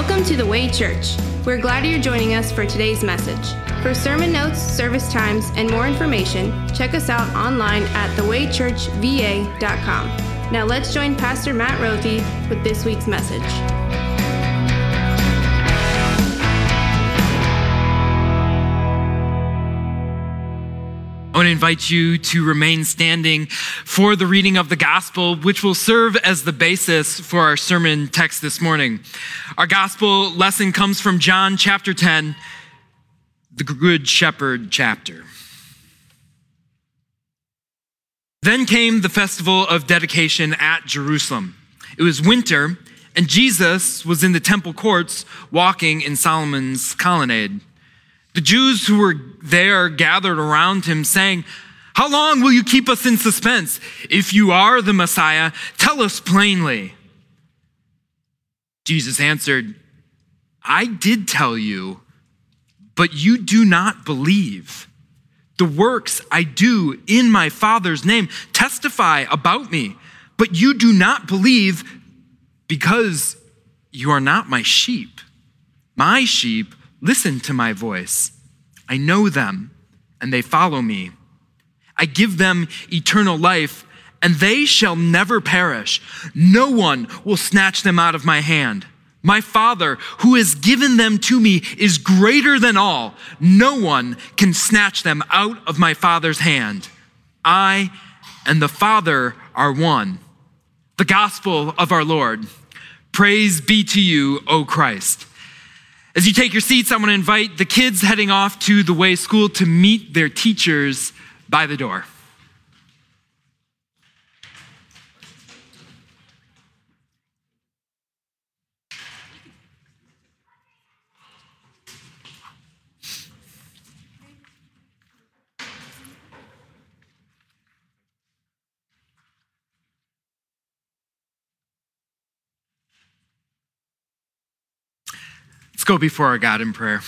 Welcome to the Way Church. We're glad you're joining us for today's message. For sermon notes, service times, and more information, check us out online at thewaychurchva.com. Now let's join Pastor Matt Rothy with this week's message. Want to invite you to remain standing for the reading of the gospel, which will serve as the basis for our sermon text this morning. Our gospel lesson comes from John chapter 10, the Good Shepherd chapter. Then came the festival of dedication at Jerusalem. It was winter, and Jesus was in the temple courts walking in Solomon's colonnade. The Jews who were there gathered around him, saying, How long will you keep us in suspense? If you are the Messiah, tell us plainly. Jesus answered, I did tell you, but you do not believe. The works I do in my Father's name testify about me, but you do not believe because you are not my sheep. My sheep Listen to my voice. I know them, and they follow me. I give them eternal life, and they shall never perish. No one will snatch them out of my hand. My Father, who has given them to me, is greater than all. No one can snatch them out of my Father's hand. I and the Father are one. The gospel of our Lord. Praise be to you, O Christ. As you take your seats, I want to invite the kids heading off to the Way School to meet their teachers by the door. Let's go before our God in prayer.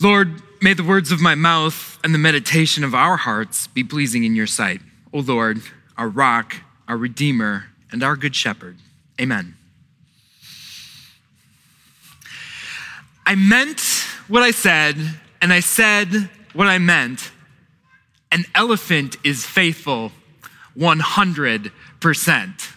Lord, may the words of my mouth and the meditation of our hearts be pleasing in your sight. O Lord, our rock, our redeemer, and our good shepherd. Amen. I meant what I said, and I said what I meant. An elephant is faithful 100%.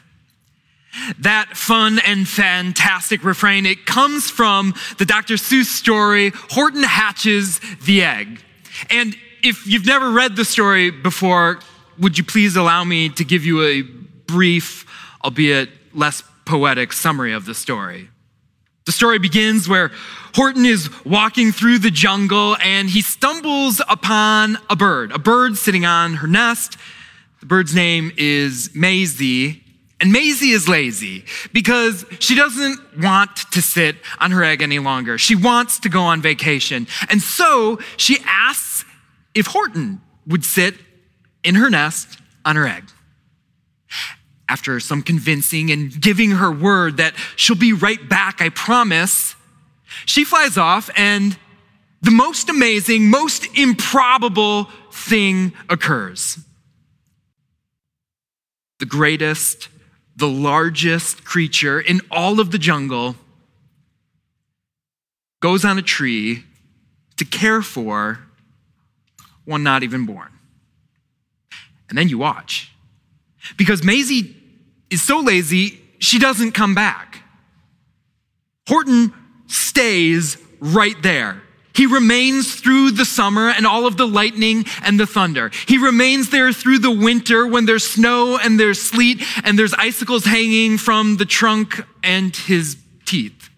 That fun and fantastic refrain, it comes from the Dr. Seuss story, Horton Hatches the Egg. And if you've never read the story before, would you please allow me to give you a brief, albeit less poetic summary of the story? The story begins where Horton is walking through the jungle and he stumbles upon a bird, a bird sitting on her nest. The bird's name is Mayzie, and Mayzie is lazy because she doesn't want to sit on her egg any longer. She wants to go on vacation. And so she asks if Horton would sit in her nest on her egg. After some convincing and giving her word that she'll be right back, I promise, she flies off and the most amazing, most improbable thing occurs. The greatest the largest creature in all of the jungle, goes on a tree to care for one not even born. And then you watch. Because Mayzie is so lazy, she doesn't come back. Horton stays right there. He remains through the summer and all of the lightning and the thunder. He remains there through the winter when there's snow and there's sleet and there's icicles hanging from the trunk and his teeth.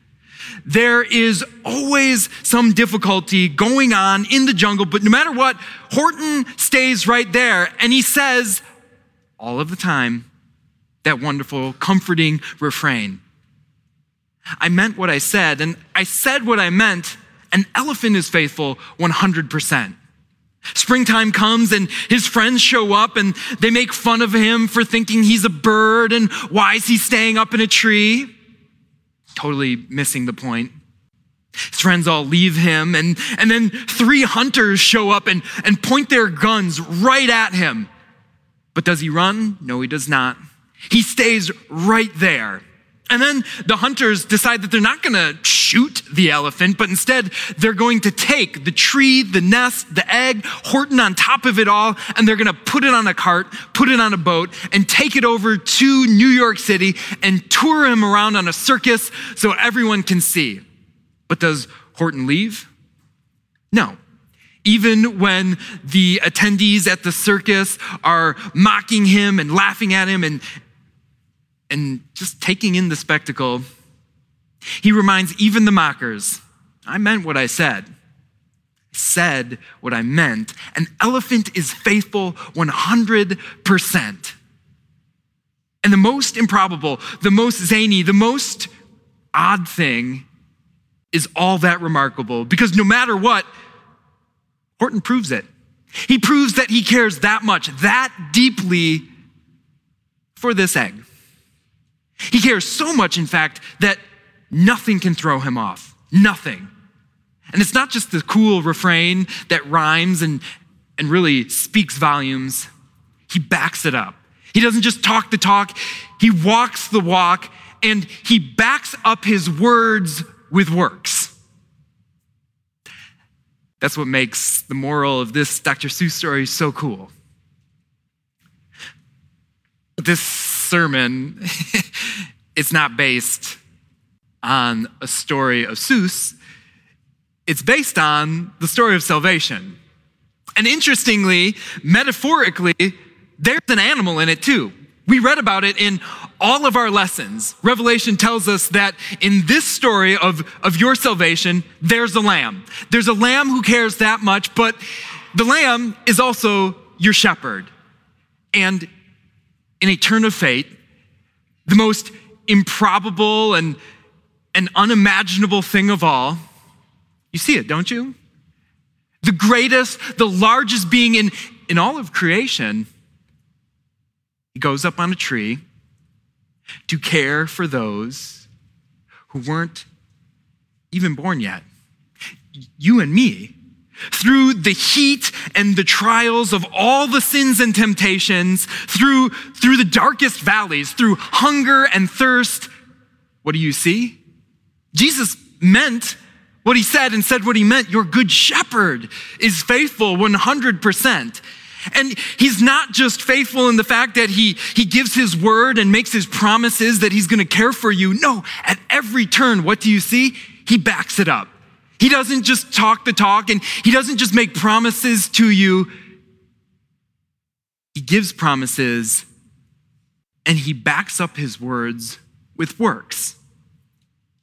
There is always some difficulty going on in the jungle, but no matter what, Horton stays right there and he says all of the time that wonderful, comforting refrain. I meant what I said, and I said what I meant an elephant is faithful 100%. Springtime comes and his friends show up and they make fun of him for thinking he's a bird and why is he staying up in a tree? Totally missing the point. His friends all leave him and, and then three hunters show up and, and point their guns right at him. But does he run? No, he does not. He stays right there. And then the hunters decide that they're not going to shoot the elephant, but instead they're going to take the tree, the nest, the egg, Horton on top of it all, and they're going to put it on a cart, put it on a boat, and take it over to New York City and tour him around on a circus so everyone can see. But does Horton leave? No. Even when the attendees at the circus are mocking him and laughing at him and, and just taking in the spectacle, he reminds even the mockers I meant what I said. Said what I meant. An elephant is faithful 100%. And the most improbable, the most zany, the most odd thing is all that remarkable because no matter what, Horton proves it. He proves that he cares that much, that deeply for this egg. He cares so much, in fact, that nothing can throw him off. Nothing. And it's not just the cool refrain that rhymes and, and really speaks volumes, he backs it up. He doesn't just talk the talk, he walks the walk, and he backs up his words with works. That's what makes the moral of this Dr. Seuss story so cool. This sermon, it's not based on a story of Seuss, it's based on the story of salvation. And interestingly, metaphorically, there's an animal in it too. We read about it in all of our lessons. Revelation tells us that in this story of, of your salvation, there's a lamb. There's a lamb who cares that much, but the lamb is also your shepherd. And in a turn of fate, the most improbable and, and unimaginable thing of all, you see it, don't you? The greatest, the largest being in, in all of creation, he goes up on a tree to care for those who weren't even born yet. You and me. Through the heat and the trials of all the sins and temptations, through, through the darkest valleys, through hunger and thirst, what do you see? Jesus meant what he said and said what he meant. Your good shepherd is faithful 100%. And he's not just faithful in the fact that he, he gives his word and makes his promises that he's going to care for you. No, at every turn, what do you see? He backs it up. He doesn't just talk the talk and he doesn't just make promises to you. He gives promises and he backs up his words with works.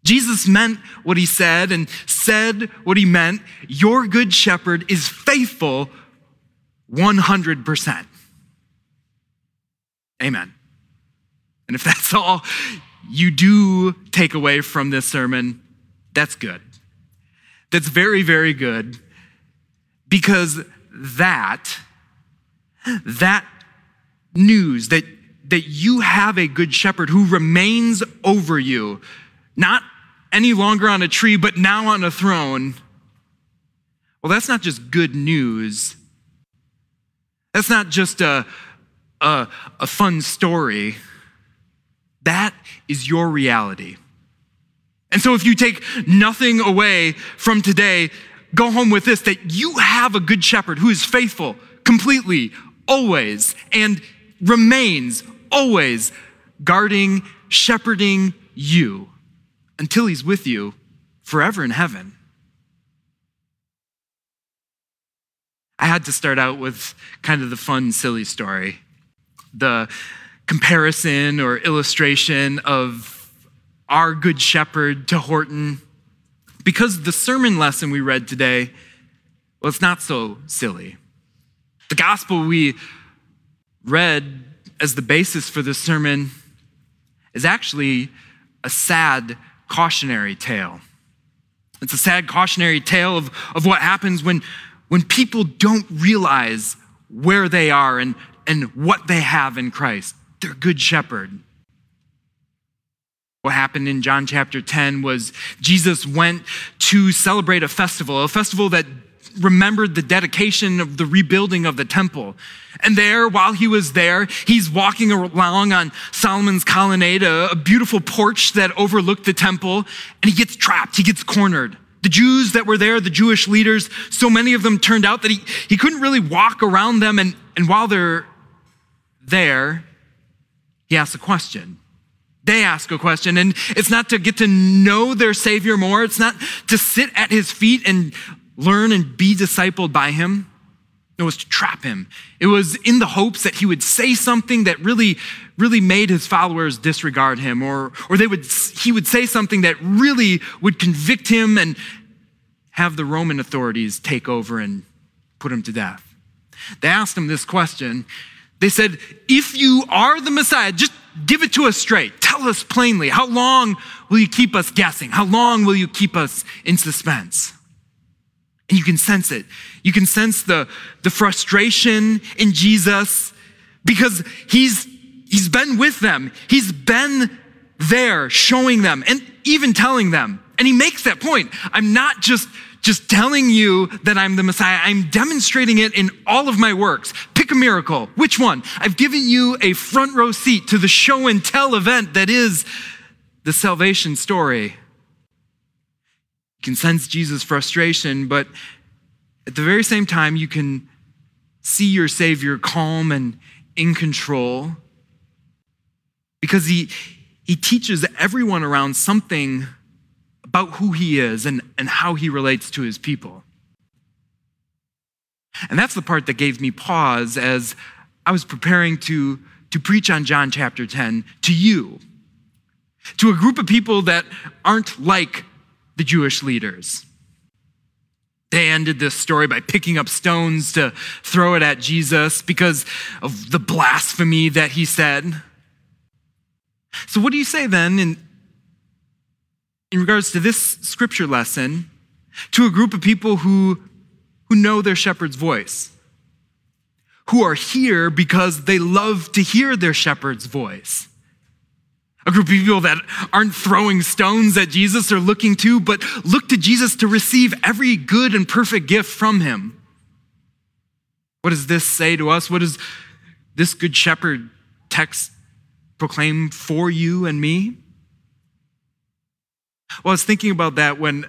Jesus meant what he said and said what he meant. Your good shepherd is faithful 100%. Amen. And if that's all you do take away from this sermon, that's good. That's very, very good because that, that news that, that you have a good shepherd who remains over you, not any longer on a tree, but now on a throne, well, that's not just good news that's not just a, a, a fun story. That is your reality. And so if you take nothing away from today, go home with this that you have a good shepherd who is faithful completely, always, and remains always guarding, shepherding you until he's with you forever in heaven. I had to start out with kind of the fun, silly story. The comparison or illustration of our good shepherd to Horton. Because the sermon lesson we read today, well, it's not so silly. The gospel we read as the basis for this sermon is actually a sad cautionary tale. It's a sad cautionary tale of, of what happens when, when people don't realize where they are and, and what they have in Christ, their good shepherd. What happened in John chapter 10 was Jesus went to celebrate a festival, a festival that remembered the dedication of the rebuilding of the temple. And there, while he was there, he's walking along on Solomon's colonnade, a, a, beautiful porch that overlooked the temple, and he gets trapped, he gets cornered. The Jews that were there, the Jewish leaders, so many of them turned out that he, he couldn't really walk around them. And, and while they're there, he asks a question. They ask a question, and it's not to get to know their Savior more. It's not to sit at his feet and learn and be discipled by him. It was to trap him. It was in the hopes that he would say something that really, really made his followers disregard him, or, or they would, he would say something that really would convict him and have the Roman authorities take over and put him to death. They asked him this question. They said, If you are the Messiah, just give it to us straight. Tell us plainly. How long will you keep us guessing? How long will you keep us in suspense? And you can sense it. You can sense the, the frustration in Jesus because he's, he's been with them. He's been there showing them and even telling them. And he makes that point. I'm not just just telling you that I'm the Messiah. I'm demonstrating it in all of my works. Pick a miracle. Which one? I've given you a front row seat to the show and tell event that is the salvation story. You can sense Jesus' frustration, but at the very same time, you can see your Savior calm and in control because he, he teaches everyone around something about who he is and, and how he relates to his people. And that's the part that gave me pause as I was preparing to, to preach on John chapter 10 to you, to a group of people that aren't like the Jewish leaders. They ended this story by picking up stones to throw it at Jesus because of the blasphemy that he said. So, what do you say then in, in regards to this scripture lesson to a group of people who, who know their shepherd's voice, who are here because they love to hear their shepherd's voice. A group of people that aren't throwing stones at Jesus or looking to, but look to Jesus to receive every good and perfect gift from him. What does this say to us? What does this good shepherd text proclaim for you and me? Well, I was thinking about that when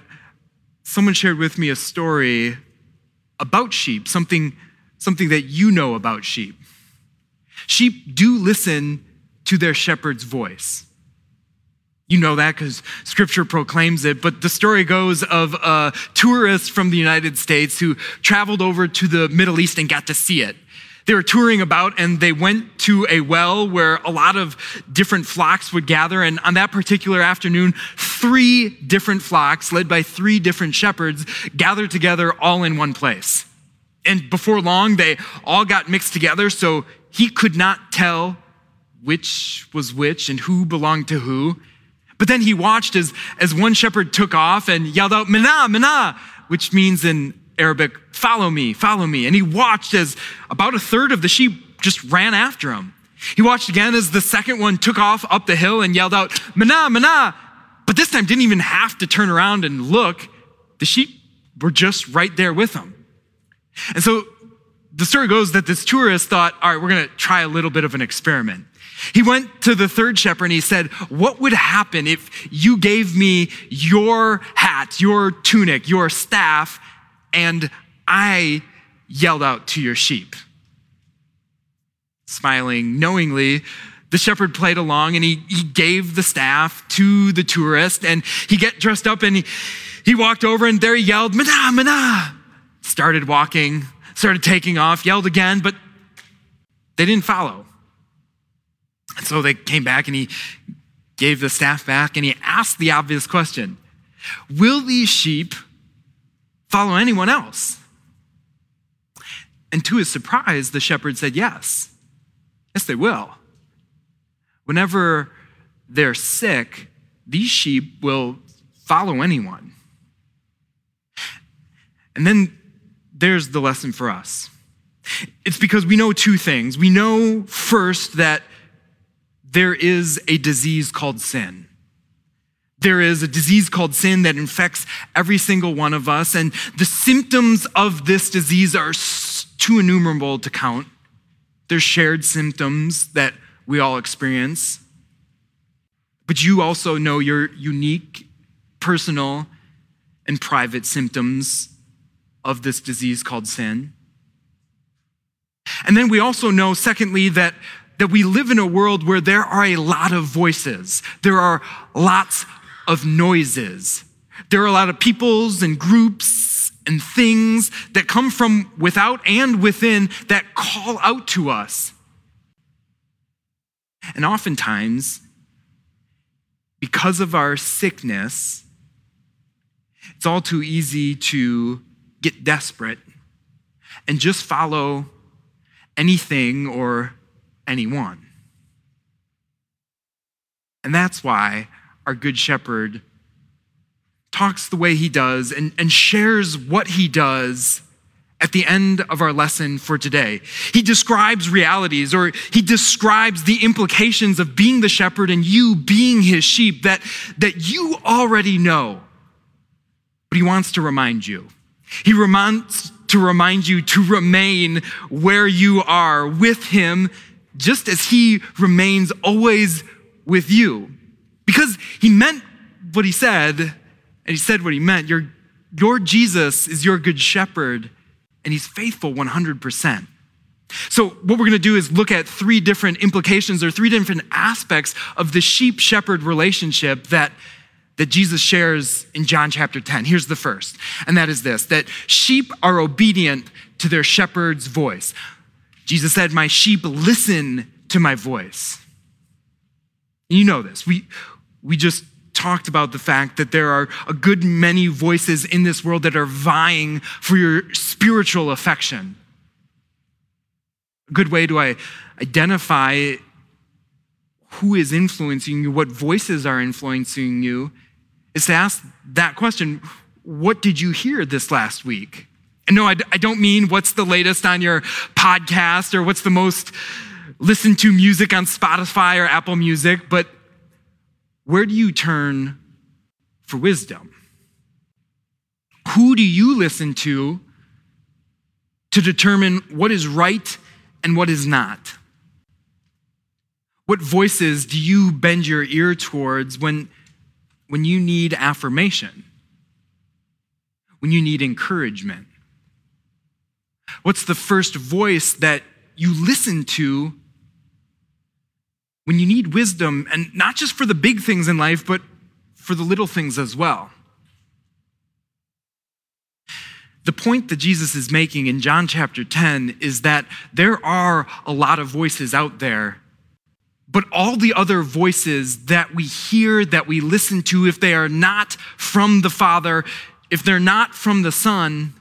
someone shared with me a story about sheep, something, something that you know about sheep. Sheep do listen to their shepherd's voice. You know that because scripture proclaims it, but the story goes of a tourist from the United States who traveled over to the Middle East and got to see it. They were touring about and they went to a well where a lot of different flocks would gather. And on that particular afternoon, three different flocks, led by three different shepherds, gathered together all in one place. And before long, they all got mixed together, so he could not tell which was which and who belonged to who. But then he watched as, as one shepherd took off and yelled out, Mana, Mana, which means in Arabic, follow me, follow me. And he watched as about a third of the sheep just ran after him. He watched again as the second one took off up the hill and yelled out, Mana, Mana. But this time didn't even have to turn around and look. The sheep were just right there with him. And so the story goes that this tourist thought, all right, we're going to try a little bit of an experiment. He went to the third shepherd and he said, What would happen if you gave me your hat, your tunic, your staff, and I yelled out to your sheep. Smiling knowingly, the shepherd played along and he, he gave the staff to the tourist and he get dressed up and he, he walked over and there he yelled, Mana, Mana. Started walking, started taking off, yelled again, but they didn't follow. And so they came back and he gave the staff back and he asked the obvious question Will these sheep follow anyone else? And to his surprise, the shepherd said, Yes. Yes, they will. Whenever they're sick, these sheep will follow anyone. And then there's the lesson for us. It's because we know two things. We know first that there is a disease called sin there is a disease called sin that infects every single one of us, and the symptoms of this disease are too innumerable to count. There's shared symptoms that we all experience. But you also know your unique, personal, and private symptoms of this disease called sin. And then we also know, secondly, that, that we live in a world where there are a lot of voices. There are lots of noises. There are a lot of peoples and groups and things that come from without and within that call out to us. And oftentimes, because of our sickness, it's all too easy to get desperate and just follow anything or anyone. And that's why our Good Shepherd talks the way he does and, and shares what he does at the end of our lesson for today. He describes realities or he describes the implications of being the shepherd and you being his sheep that, that you already know. But he wants to remind you. He wants to remind you to remain where you are with him, just as he remains always with you. Because he meant what he said, and he said what he meant. Your, your Jesus is your good shepherd and he's faithful 100%. So, what we're going to do is look at three different implications or three different aspects of the sheep shepherd relationship that, that Jesus shares in John chapter 10. Here's the first, and that is this that sheep are obedient to their shepherd's voice. Jesus said, My sheep listen to my voice. You know this. We, we just talked about the fact that there are a good many voices in this world that are vying for your spiritual affection. A good way to identify who is influencing you, what voices are influencing you, is to ask that question What did you hear this last week? And no, I, I don't mean what's the latest on your podcast or what's the most listened to music on Spotify or Apple Music, but where do you turn for wisdom? Who do you listen to to determine what is right and what is not? What voices do you bend your ear towards when, when you need affirmation? When you need encouragement? What's the first voice that you listen to when you need wisdom, and not just for the big things in life, but for the little things as well. The point that Jesus is making in John chapter 10 is that there are a lot of voices out there, but all the other voices that we hear, that we listen to, if they are not from the Father, if they're not from the Son,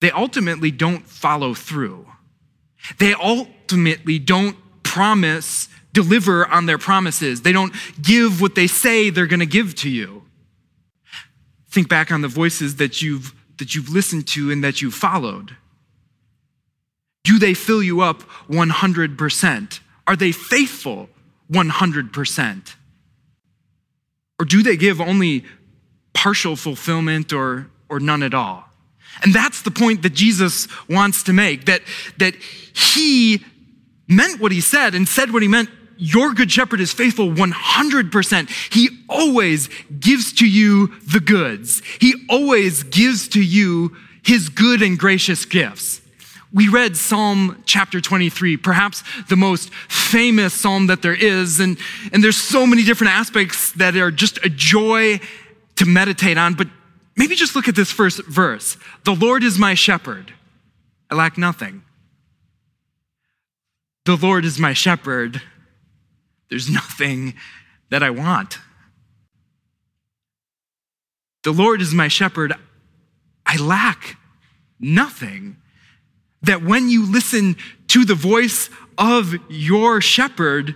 they ultimately don't follow through. They ultimately don't promise deliver on their promises. They don't give what they say they're going to give to you. Think back on the voices that you've that you've listened to and that you've followed. Do they fill you up 100%? Are they faithful 100%? Or do they give only partial fulfillment or, or none at all? And that's the point that Jesus wants to make that, that he meant what he said and said what he meant, your good shepherd is faithful 100%. He always gives to you the goods. He always gives to you his good and gracious gifts. We read Psalm chapter 23, perhaps the most famous psalm that there is. And, and there's so many different aspects that are just a joy to meditate on. But maybe just look at this first verse The Lord is my shepherd, I lack nothing. The Lord is my shepherd. There's nothing that I want. The Lord is my shepherd. I lack nothing. That when you listen to the voice of your shepherd,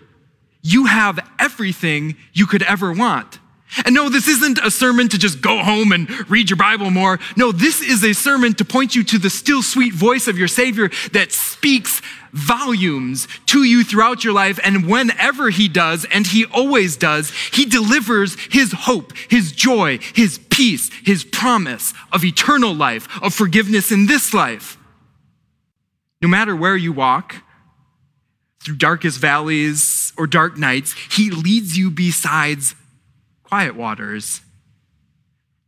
you have everything you could ever want. And no, this isn't a sermon to just go home and read your Bible more. No, this is a sermon to point you to the still sweet voice of your Savior that speaks volumes to you throughout your life. And whenever He does, and He always does, He delivers His hope, His joy, His peace, His promise of eternal life, of forgiveness in this life. No matter where you walk, through darkest valleys or dark nights, He leads you besides quiet waters,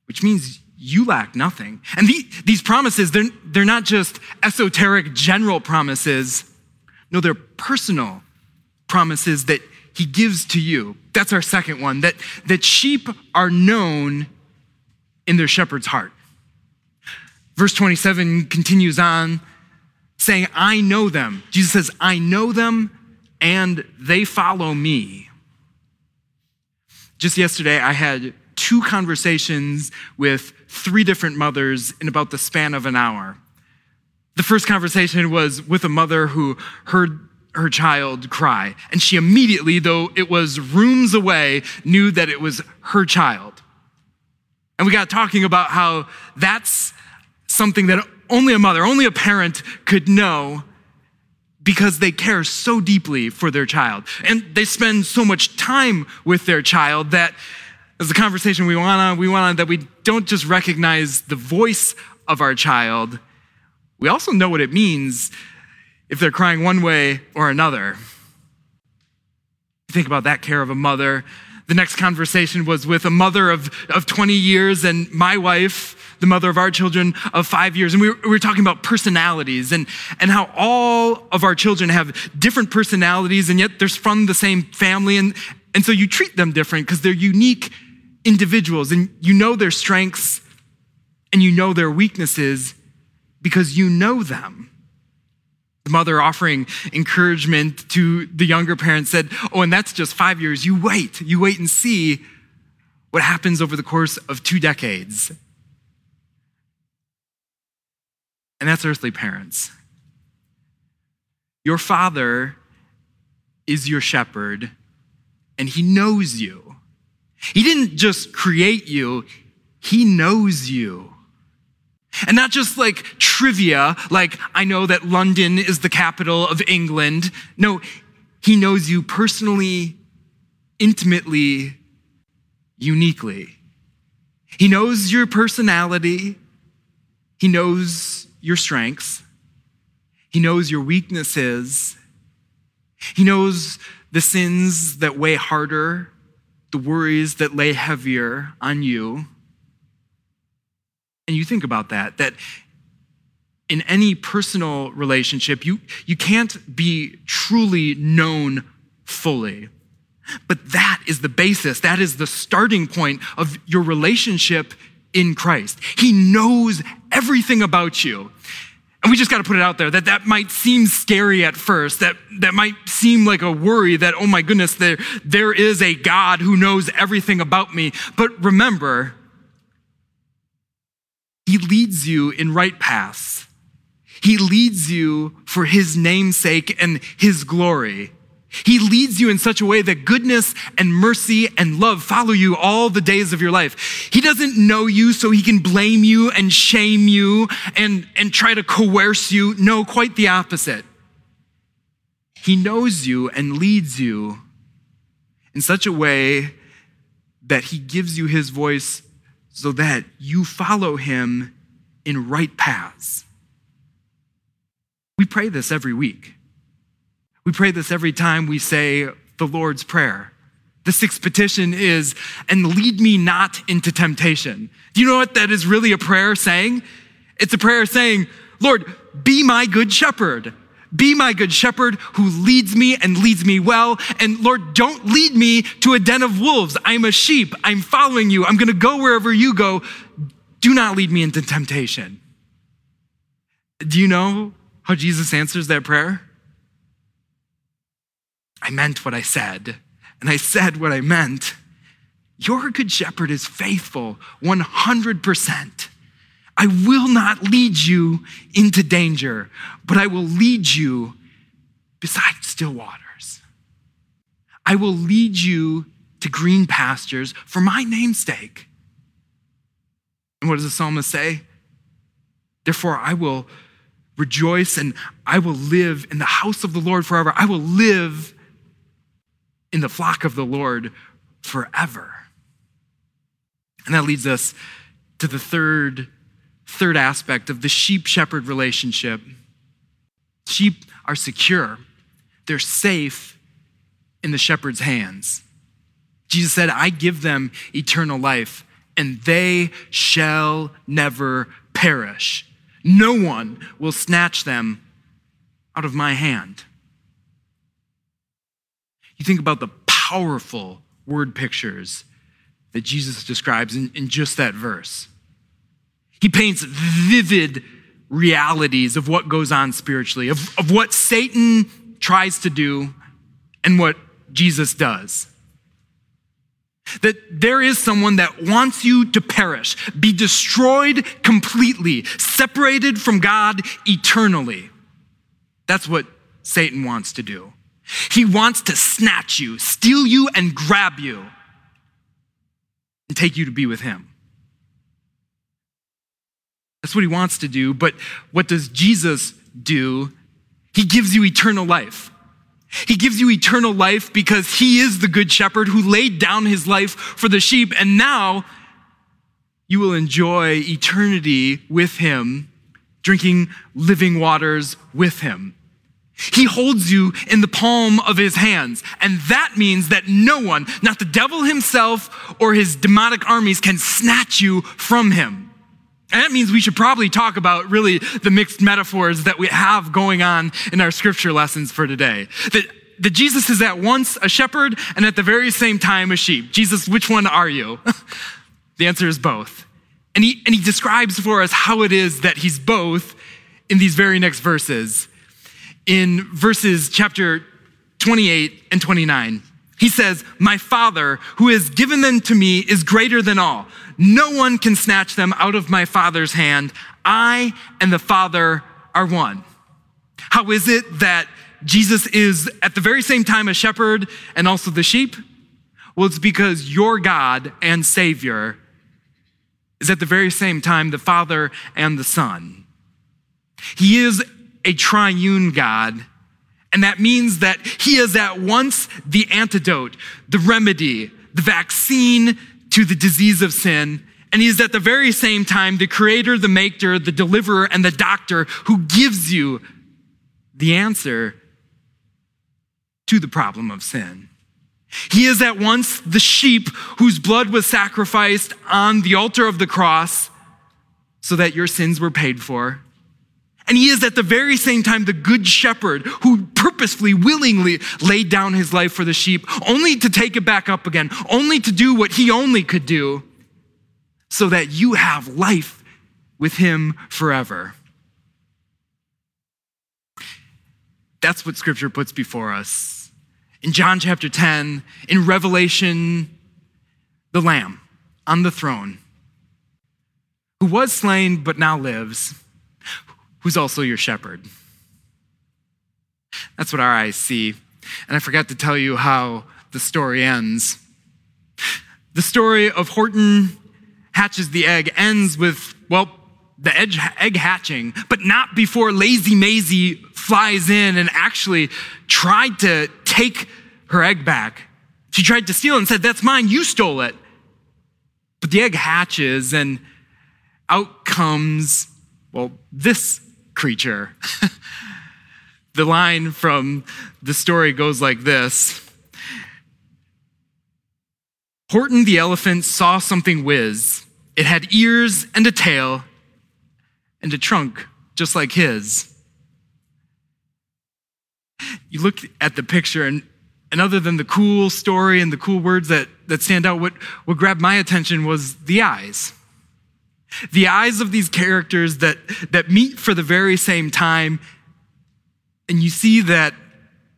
which means you lack nothing. And the, these promises, they're, they're not just esoteric general promises. No, they're personal promises that he gives to you. That's our second one, that, that sheep are known in their shepherd's heart. Verse 27 continues on saying, I know them. Jesus says, I know them and they follow me. Just yesterday, I had two conversations with three different mothers in about the span of an hour. The first conversation was with a mother who heard her child cry, and she immediately, though it was rooms away, knew that it was her child. And we got talking about how that's something that only a mother, only a parent could know because they care so deeply for their child. And they spend so much time with their child that as a conversation we want on, we want on that we don't just recognize the voice of our child, we also know what it means if they're crying one way or another. Think about that care of a mother. The next conversation was with a mother of, of 20 years and my wife the mother of our children of five years. And we were, we were talking about personalities and, and how all of our children have different personalities, and yet they're from the same family. And, and so you treat them different because they're unique individuals and you know their strengths and you know their weaknesses because you know them. The mother offering encouragement to the younger parents said, Oh, and that's just five years. You wait, you wait and see what happens over the course of two decades. And that's earthly parents. Your father is your shepherd, and he knows you. He didn't just create you, he knows you. And not just like trivia, like I know that London is the capital of England. No, he knows you personally, intimately, uniquely. He knows your personality. He knows your strengths, He knows your weaknesses, He knows the sins that weigh harder, the worries that lay heavier on you. And you think about that, that in any personal relationship, you, you can't be truly known fully. But that is the basis, that is the starting point of your relationship in Christ. He knows everything about you. And we just got to put it out there that that might seem scary at first, that, that might seem like a worry that, oh my goodness, there, there is a God who knows everything about me. But remember, He leads you in right paths. He leads you for His namesake and His glory. He leads you in such a way that goodness and mercy and love follow you all the days of your life. He doesn't know you so he can blame you and shame you and, and try to coerce you. No, quite the opposite. He knows you and leads you in such a way that he gives you his voice so that you follow him in right paths. We pray this every week. We pray this every time we say the Lord's Prayer. The sixth petition is, and lead me not into temptation. Do you know what that is really a prayer saying? It's a prayer saying, Lord, be my good shepherd. Be my good shepherd who leads me and leads me well. And Lord, don't lead me to a den of wolves. I'm a sheep. I'm following you. I'm going to go wherever you go. Do not lead me into temptation. Do you know how Jesus answers that prayer? I meant what I said, and I said what I meant. Your good shepherd is faithful 100%. I will not lead you into danger, but I will lead you beside still waters. I will lead you to green pastures for my namesake. And what does the psalmist say? Therefore, I will rejoice and I will live in the house of the Lord forever. I will live in the flock of the Lord forever. And that leads us to the third, third aspect of the sheep shepherd relationship. Sheep are secure, they're safe in the shepherd's hands. Jesus said, I give them eternal life, and they shall never perish. No one will snatch them out of my hand. You think about the powerful word pictures that Jesus describes in, in just that verse. He paints vivid realities of what goes on spiritually, of, of what Satan tries to do and what Jesus does. That there is someone that wants you to perish, be destroyed completely, separated from God eternally. That's what Satan wants to do. He wants to snatch you, steal you, and grab you and take you to be with him. That's what he wants to do. But what does Jesus do? He gives you eternal life. He gives you eternal life because he is the good shepherd who laid down his life for the sheep. And now you will enjoy eternity with him, drinking living waters with him. He holds you in the palm of his hands. And that means that no one, not the devil himself or his demonic armies, can snatch you from him. And that means we should probably talk about really the mixed metaphors that we have going on in our scripture lessons for today. That, that Jesus is at once a shepherd and at the very same time a sheep. Jesus, which one are you? the answer is both. And he, and he describes for us how it is that he's both in these very next verses. In verses chapter 28 and 29. He says, My Father, who has given them to me, is greater than all. No one can snatch them out of my Father's hand. I and the Father are one. How is it that Jesus is at the very same time a shepherd and also the sheep? Well, it's because your God and Savior is at the very same time the Father and the Son. He is a triune God and that means that he is at once the antidote, the remedy, the vaccine to the disease of sin. And he is at the very same time the creator, the maker, the deliverer, and the doctor who gives you the answer to the problem of sin. He is at once the sheep whose blood was sacrificed on the altar of the cross so that your sins were paid for. And he is at the very same time the good shepherd who purposefully, willingly laid down his life for the sheep, only to take it back up again, only to do what he only could do, so that you have life with him forever. That's what scripture puts before us. In John chapter 10, in Revelation, the Lamb on the throne, who was slain but now lives who's also your shepherd. That's what our eyes see. And I forgot to tell you how the story ends. The story of Horton hatches the egg ends with, well, the egg hatching, but not before Lazy Mayzie flies in and actually tried to take her egg back. She tried to steal it and said, That's mine, you stole it. But the egg hatches and out comes, well, this creature. the line from the story goes like this Horton the elephant saw something whiz. It had ears and a tail and a trunk just like his. You look at the picture, and, and other than the cool story and the cool words that, that stand out, what, what grabbed my attention was the eyes. The eyes of these characters that, that meet for the very same time. And you see that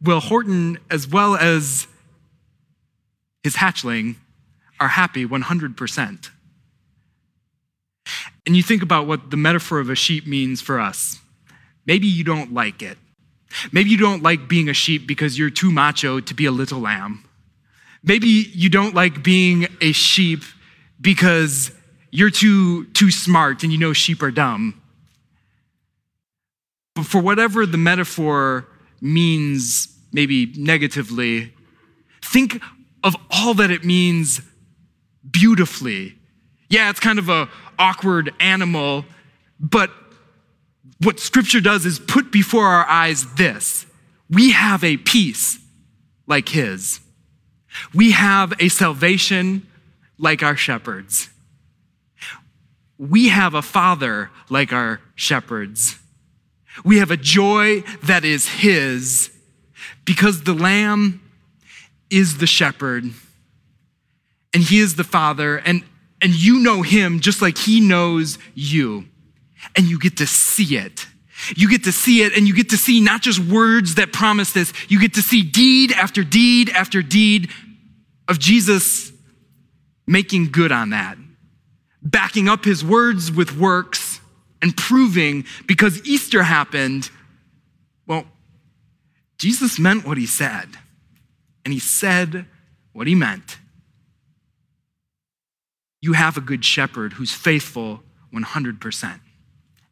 Will Horton, as well as his hatchling, are happy 100%. And you think about what the metaphor of a sheep means for us. Maybe you don't like it. Maybe you don't like being a sheep because you're too macho to be a little lamb. Maybe you don't like being a sheep because you're too, too smart and you know sheep are dumb. But for whatever the metaphor means, maybe negatively, think of all that it means beautifully. Yeah, it's kind of a awkward animal, but what scripture does is put before our eyes this. We have a peace like his. We have a salvation like our shepherds. We have a father like our shepherds. We have a joy that is his. Because the lamb is the shepherd and he is the father and and you know him just like he knows you. And you get to see it. You get to see it and you get to see not just words that promise this. You get to see deed after deed after deed of Jesus making good on that backing up his words with works and proving because Easter happened well Jesus meant what he said and he said what he meant you have a good shepherd who's faithful 100%.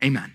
Amen.